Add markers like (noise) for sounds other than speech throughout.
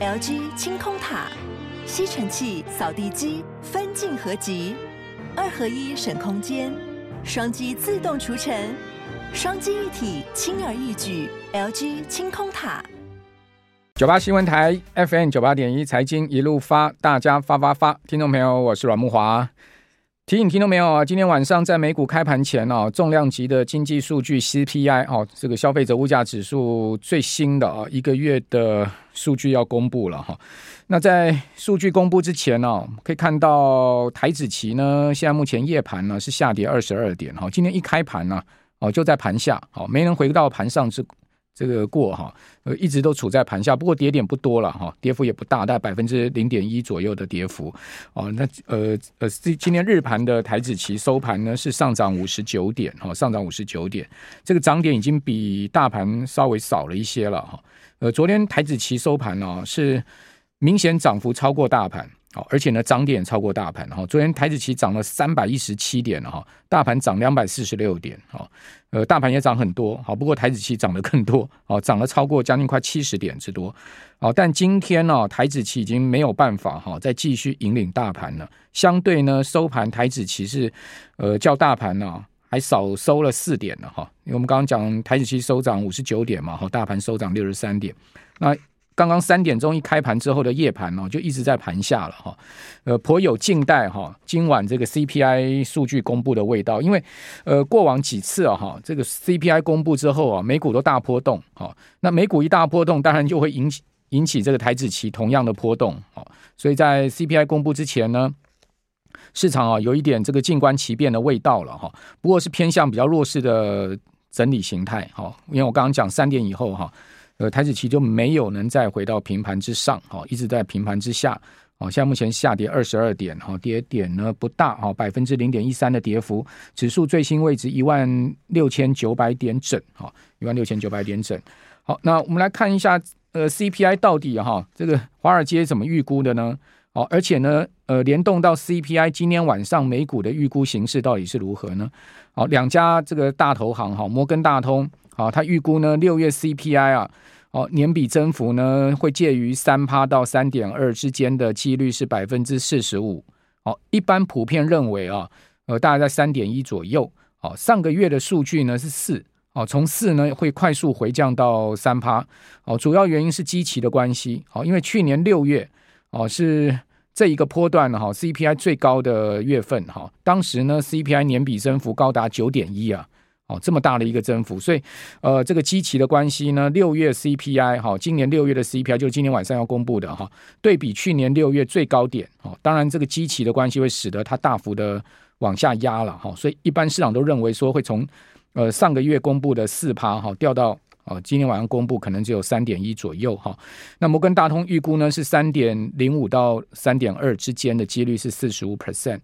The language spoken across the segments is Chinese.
LG 清空塔，吸尘器、扫地机分镜合集，二合一省空间，双击自动除尘，双击一体轻而易举。LG 清空塔。九八新闻台 FM 九八点一财经一路发，大家发发发，听众朋友，我是阮木华。提醒听到没有啊，今天晚上在美股开盘前哦，重量级的经济数据 CPI 哦，这个消费者物价指数最新的啊一个月的数据要公布了哈。那在数据公布之前呢，可以看到台指期呢，现在目前夜盘呢是下跌二十二点哈，今天一开盘呢哦就在盘下，好没能回到盘上之。这个过哈，呃，一直都处在盘下，不过跌点不多了哈，跌幅也不大，大概百分之零点一左右的跌幅哦。那呃呃，今今天日盘的台指期收盘呢是上涨五十九点哈，上涨五十九点，这个涨点已经比大盘稍微少了一些了哈。呃，昨天台指期收盘呢是明显涨幅超过大盘。好，而且呢，涨点超过大盘哈。昨天台指期涨了三百一十七点哈，大盘涨两百四十六点哈。呃，大盘也涨很多，好，不过台指期涨得更多，哦，涨了超过将近快七十点之多。好，但今天呢，台指期已经没有办法哈，再继续引领大盘了。相对呢，收盘台指期是呃较大盘呢还少收了四点了哈。因为我们刚刚讲台指期收涨五十九点嘛，哈，大盘收涨六十三点，那。刚刚三点钟一开盘之后的夜盘哦，就一直在盘下了哈，呃，颇有静待哈今晚这个 CPI 数据公布的味道，因为呃过往几次啊哈，这个 CPI 公布之后啊，美股都大波动哈，那美股一大波动，当然就会引起引起这个台指期同样的波动啊，所以在 CPI 公布之前呢，市场啊有一点这个静观其变的味道了哈，不过是偏向比较弱势的整理形态哈，因为我刚刚讲三点以后哈。呃，台指期就没有能再回到平盘之上，哈，一直在平盘之下，哦，现在目前下跌二十二点，哈，跌点呢不大，哈，百分之零点一三的跌幅，指数最新位置一万六千九百点整，哈，一万六千九百点整。好，那我们来看一下，呃，CPI 到底哈，这个华尔街怎么预估的呢？哦，而且呢，呃，联动到 CPI，今天晚上美股的预估形势到底是如何呢？好，两家这个大投行，哈，摩根大通。啊，他预估呢，六月 CPI 啊，哦，年比增幅呢会介于三趴到三点二之间的几率是百分之四十五。哦，一般普遍认为啊，呃，大概在三点一左右。哦，上个月的数据呢是四，哦，从四呢会快速回降到三趴。哦，主要原因是基期的关系。哦，因为去年六月哦是这一个波段哈 CPI 最高的月份哈，当时呢 CPI 年比增幅高达九点一啊。哦，这么大的一个增幅，所以，呃，这个基期的关系呢，六月 CPI 哈，今年六月的 CPI 就是今天晚上要公布的哈，对比去年六月最高点，哦，当然这个基期的关系会使得它大幅的往下压了哈，所以一般市场都认为说会从，呃，上个月公布的四趴哈掉到。哦，今天晚上公布可能只有三点一左右哈。那摩根大通预估呢是三点零五到三点二之间的几率是四十五 percent。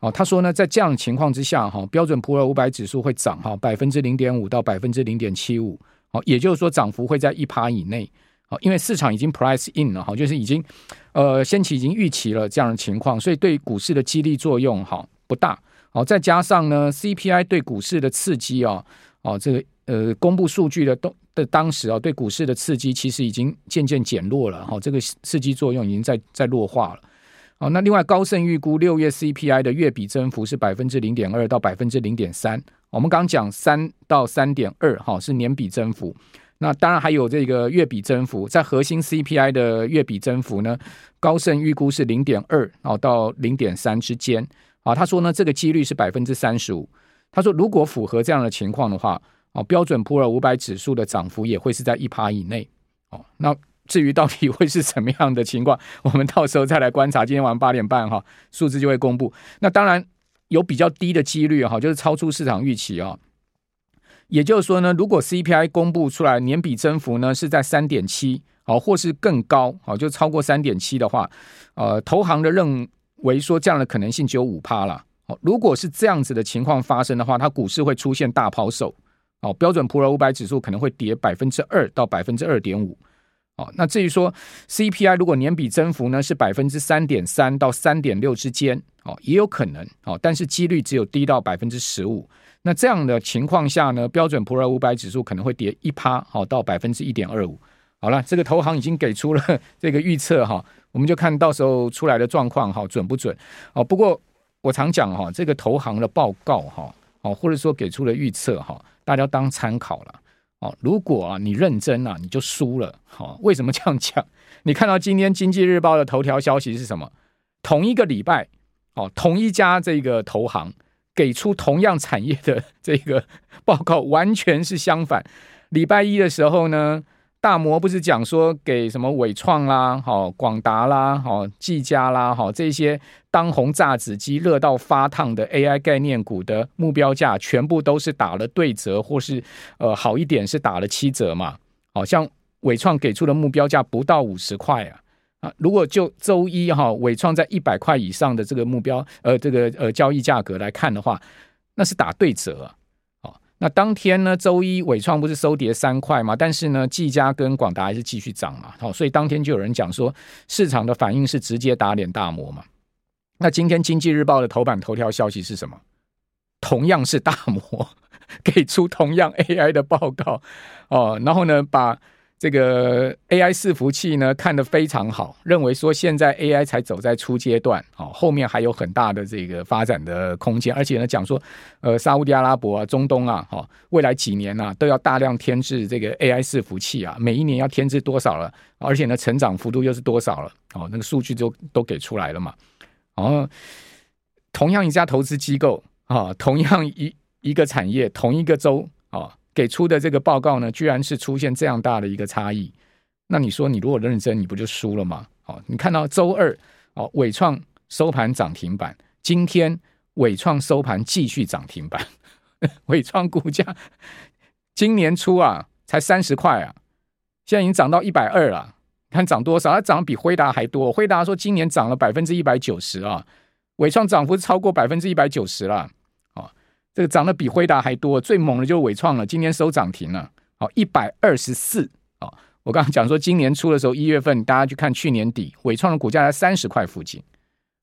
哦，他说呢，在这样的情况之下哈，标准普尔五百指数会涨哈百分之零点五到百分之零点七五。哦，也就是说涨幅会在一趴以内。哦，因为市场已经 price in 了哈，就是已经呃先期已经预期了这样的情况，所以对股市的激励作用哈不大。哦，再加上呢 CPI 对股市的刺激啊，哦这个。呃，公布数据的当的当时啊，对股市的刺激其实已经渐渐减弱了哈，这个刺激作用已经在在弱化了。好，那另外高盛预估六月 CPI 的月比增幅是百分之零点二到百分之零点三。我们刚讲三到三点二哈是年比增幅，那当然还有这个月比增幅，在核心 CPI 的月比增幅呢，高盛预估是零点二哦到零点三之间。啊，他说呢，这个几率是百分之三十五。他说如果符合这样的情况的话。哦，标准普尔五百指数的涨幅也会是在一趴以内。哦，那至于到底会是什么样的情况，(laughs) 我们到时候再来观察。今天晚上八点半哈，数字就会公布。那当然有比较低的几率哈，就是超出市场预期啊。也就是说呢，如果 CPI 公布出来年比增幅呢是在三点七，哦，或是更高，哦，就超过三点七的话，呃，投行的认为说这样的可能性只有五趴了。哦，如果是这样子的情况发生的话，它股市会出现大抛售。哦，标准普尔五百指数可能会跌百分之二到百分之二点五。哦，那至于说 CPI 如果年比增幅呢是百分之三点三到三点六之间，哦，也有可能。哦，但是几率只有低到百分之十五。那这样的情况下呢，标准普尔五百指数可能会跌一趴，好到百分之一点二五。好了，这个投行已经给出了这个预测哈，我们就看到时候出来的状况哈，准不准？哦，不过我常讲哈，这个投行的报告哈，哦，或者说给出了预测哈，大家当参考了。哦，如果啊你认真啊，你就输了。好，为什么这样讲？(laughs) 你看到今天《经济日报》的头条消息是什么？同一个礼拜，哦，同一家这个投行给出同样产业的 (laughs) 这个报告，完全是相反。礼拜一的时候呢，大摩不是讲说给什么伟创啦、好广达啦、好技嘉啦、好这些当红炸子鸡热到发烫的 AI 概念股的目标价，全部都是打了对折，或是呃好一点是打了七折嘛？好像伟创给出的目标价不到五十块啊啊！如果就周一哈伟创在一百块以上的这个目标呃这个呃交易价格来看的话，那是打对折啊。那当天呢，周一伟创不是收跌三块嘛？但是呢，技嘉跟广达还是继续涨嘛。好，所以当天就有人讲说，市场的反应是直接打脸大摩嘛。那今天经济日报的头版头条消息是什么？同样是大摩 (laughs) 给出同样 AI 的报告哦，然后呢，把。这个 AI 伺服器呢，看得非常好，认为说现在 AI 才走在初阶段，哦，后面还有很大的这个发展的空间，而且呢，讲说，呃，沙乌地阿拉伯啊、中东啊，哈，未来几年啊，都要大量添置这个 AI 伺服器啊，每一年要添置多少了，而且呢，成长幅度又是多少了，哦，那个数据就都给出来了嘛，哦，同样一家投资机构啊，同样一一个产业，同一个州啊。给出的这个报告呢，居然是出现这样大的一个差异，那你说你如果认真，你不就输了吗？哦，你看到周二哦，伟创收盘涨停板，今天伟创收盘继续涨停板，(laughs) 伟创股价今年初啊才三十块啊，现在已经涨到一百二了，看涨多少？它涨比辉达还多，辉达说今年涨了百分之一百九十啊，伟创涨幅超过百分之一百九十了。这个涨得比辉达还多，最猛的就是伟创了，今天收涨停了，好一百二十四。哦，我刚刚讲说，今年初的时候，一月份大家去看去年底，伟创的股价在三十块附近。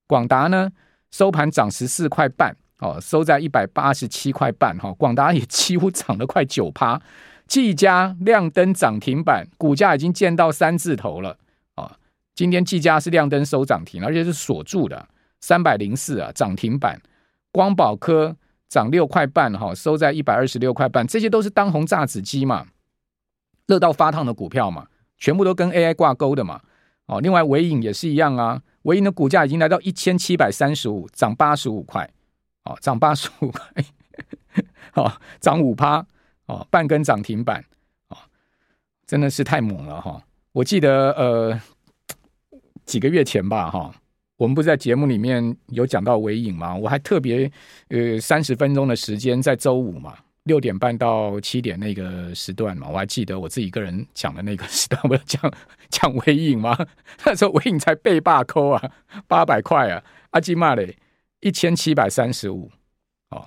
广达呢，收盘涨十四块半，哦，收在一百八十七块半，哈，广达也几乎涨了快九趴。技嘉亮灯涨停板，股价已经见到三字头了，啊，今天技嘉是亮灯收涨停，而且是锁住的，三百零四啊，涨停板。光宝科。涨六块半哈，收在一百二十六块半，这些都是当红炸子鸡嘛，热到发烫的股票嘛，全部都跟 AI 挂钩的嘛。哦，另外纬颖也是一样啊，纬颖的股价已经来到一千七百三十五，涨八十五块，哦，涨八十五块，哦，涨五趴，哦，半根涨停板，哦，真的是太猛了哈！我记得呃几个月前吧哈。我们不是在节目里面有讲到尾影吗？我还特别呃三十分钟的时间在周五嘛，六点半到七点那个时段嘛，我还记得我自己一个人讲的那个时段，我要讲讲尾影吗？那时候尾影才被罢扣啊，八百块啊，阿基玛嘞一千七百三十五，哦，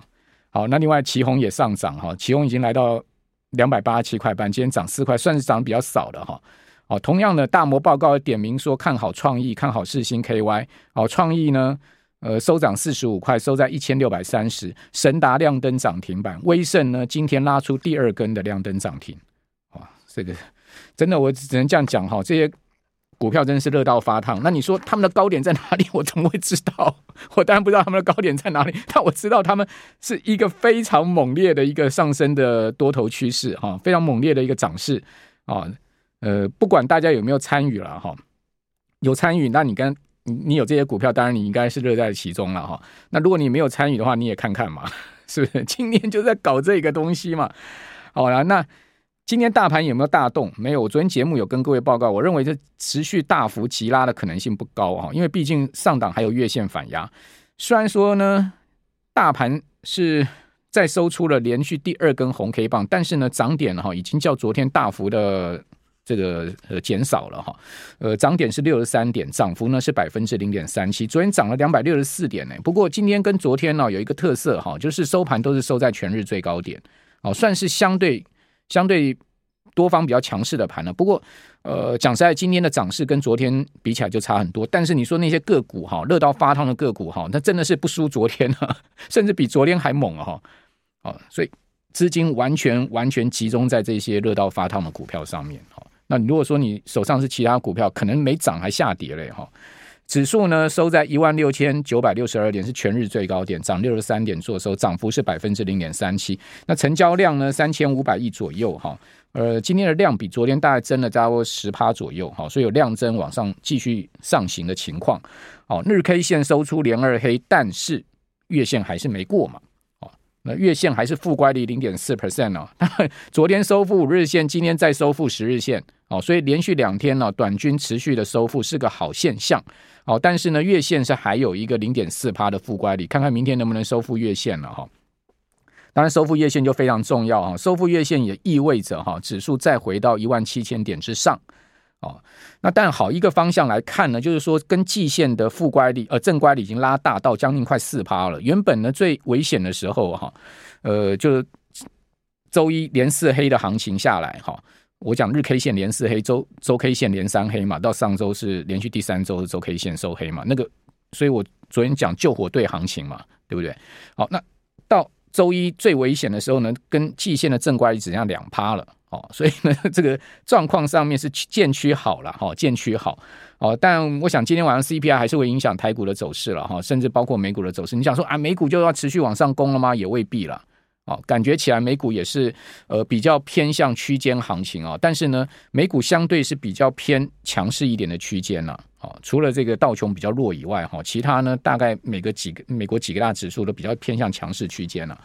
好，那另外旗红也上涨哈，旗红已经来到两百八十七块半，今天涨四块，算是涨比较少的哈。哦，哦同样的大摩报告点名说看好创意，看好世星 KY。哦，创意呢，呃，收涨四十五块，收在一千六百三十。神达亮灯涨停板，威盛呢今天拉出第二根的亮灯涨停。哇，这个真的我只能这样讲哈，这些股票真的是热到发烫。那你说他们的高点在哪里？我怎么会知道？(laughs) 我当然不知道他们的高点在哪里，但我知道他们是一个非常猛烈的一个上升的多头趋势哈，非常猛烈的一个涨势啊。呃，不管大家有没有参与了哈，有参与，那你跟你有这些股票，当然你应该是乐在其中了哈。那如果你没有参与的话，你也看看嘛，(laughs) 是不是？今年就在搞这个东西嘛。好了，那今天大盘有没有大动？没有。我昨天节目有跟各位报告，我认为这持续大幅急拉的可能性不高啊，因为毕竟上档还有月线反压。虽然说呢，大盘是在收出了连续第二根红 K 棒，但是呢，涨点哈已经较昨天大幅的。这个呃减少了哈，呃涨点是六十三点，涨幅呢是百分之零点三七。昨天涨了两百六十四点呢，不过今天跟昨天呢有一个特色哈，就是收盘都是收在全日最高点，哦，算是相对相对多方比较强势的盘了。不过呃讲实在，今天的涨势跟昨天比起来就差很多。但是你说那些个股哈，热到发烫的个股哈，那真的是不输昨天啊，(laughs) 甚至比昨天还猛啊哈，哦，所以资金完全完全集中在这些热到发烫的股票上面哈。那你如果说你手上是其他股票，可能没涨还下跌嘞哈。指数呢收在一万六千九百六十二点，是全日最高点，涨六十三点，做收涨幅是百分之零点三七。那成交量呢三千五百亿左右哈。呃，今天的量比昨天大概增了差不多十趴左右哈，所以有量增往上继续上行的情况。哦，日 K 线收出连二黑，但是月线还是没过嘛。那月线还是负乖离零点四 percent 哦，(laughs) 昨天收复五日线，今天再收复十日线哦，所以连续两天呢，短均持续的收复是个好现象哦。但是呢，月线是还有一个零点四趴的负乖离，看看明天能不能收复月线了哈。当然，收复月线就非常重要啊，收复月线也意味着哈，指数再回到一万七千点之上。哦，那但好一个方向来看呢，就是说跟季线的负乖离呃正乖离已经拉大到将近快四趴了。原本呢最危险的时候哈，呃，就是周一连四黑的行情下来哈，我讲日 K 线连四黑，周周 K 线连三黑嘛，到上周是连续第三周的周 K 线收黑嘛，那个，所以我昨天讲救火队行情嘛，对不对？好，那到周一最危险的时候呢，跟季线的正乖离只剩下两趴了。哦，所以呢，(laughs) 这个状况上面是渐趋好了，哈，渐趋好。哦，但我想今天晚上 CPI 还是会影响台股的走势了，哈，甚至包括美股的走势。你想说啊，美股就要持续往上攻了吗？也未必了。哦，感觉起来美股也是呃比较偏向区间行情啊，但是呢，美股相对是比较偏强势一点的区间了。哦，除了这个道琼比较弱以外，哈，其他呢大概每个几个美国几个大指数都比较偏向强势区间了。